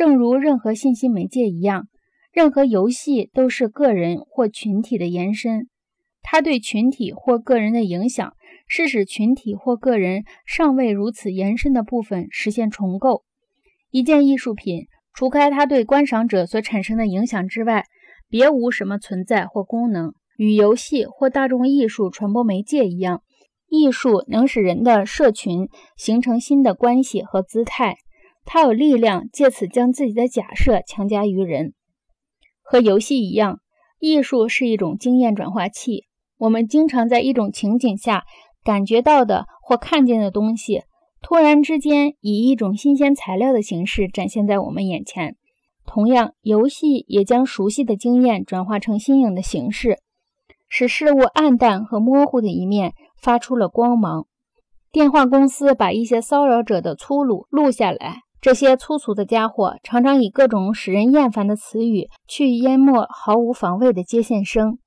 正如任何信息媒介一样，任何游戏都是个人或群体的延伸。它对群体或个人的影响，是使群体或个人尚未如此延伸的部分实现重构。一件艺术品，除开它对观赏者所产生的影响之外，别无什么存在或功能。与游戏或大众艺术传播媒介一样，艺术能使人的社群形成新的关系和姿态。它有力量借此将自己的假设强加于人。和游戏一样，艺术是一种经验转化器。我们经常在一种情景下感觉到的或看见的东西，突然之间以一种新鲜材料的形式展现在我们眼前。同样，游戏也将熟悉的经验转化成新颖的形式。使事物暗淡和模糊的一面发出了光芒。电话公司把一些骚扰者的粗鲁录下来，这些粗俗的家伙常常以各种使人厌烦的词语去淹没毫无防卫的接线生。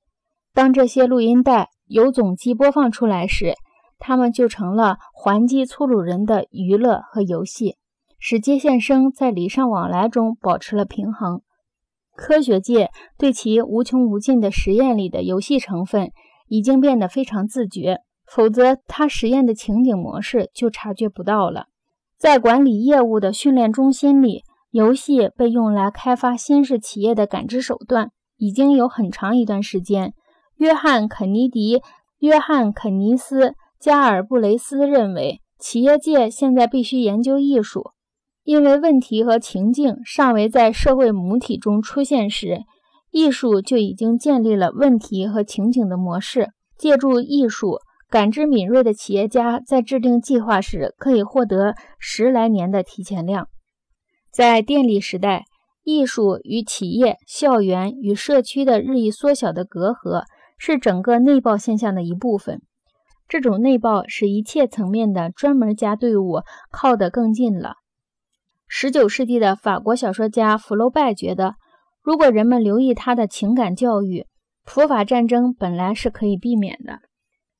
当这些录音带由总机播放出来时，他们就成了还击粗鲁人的娱乐和游戏，使接线生在礼尚往来中保持了平衡。科学界对其无穷无尽的实验里的游戏成分已经变得非常自觉，否则他实验的情景模式就察觉不到了。在管理业务的训练中心里，游戏被用来开发新式企业的感知手段已经有很长一段时间。约翰·肯尼迪、约翰·肯尼斯、加尔布雷斯认为，企业界现在必须研究艺术。因为问题和情境尚未在社会母体中出现时，艺术就已经建立了问题和情景的模式。借助艺术，感知敏锐的企业家在制定计划时可以获得十来年的提前量。在电力时代，艺术与企业、校园与社区的日益缩小的隔阂是整个内爆现象的一部分。这种内爆使一切层面的专门家队伍靠得更近了。十九世纪的法国小说家福楼拜觉得，如果人们留意他的情感教育，普法战争本来是可以避免的。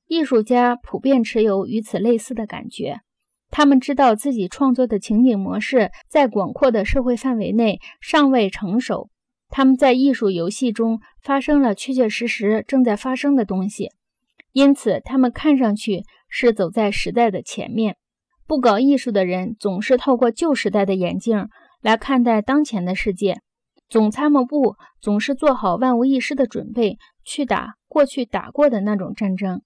艺术家普遍持有与此类似的感觉，他们知道自己创作的情景模式在广阔的社会范围内尚未成熟，他们在艺术游戏中发生了确确实实正在发生的东西，因此他们看上去是走在时代的前面。不搞艺术的人总是透过旧时代的眼镜来看待当前的世界。总参谋部总是做好万无一失的准备去打过去打过的那种战争。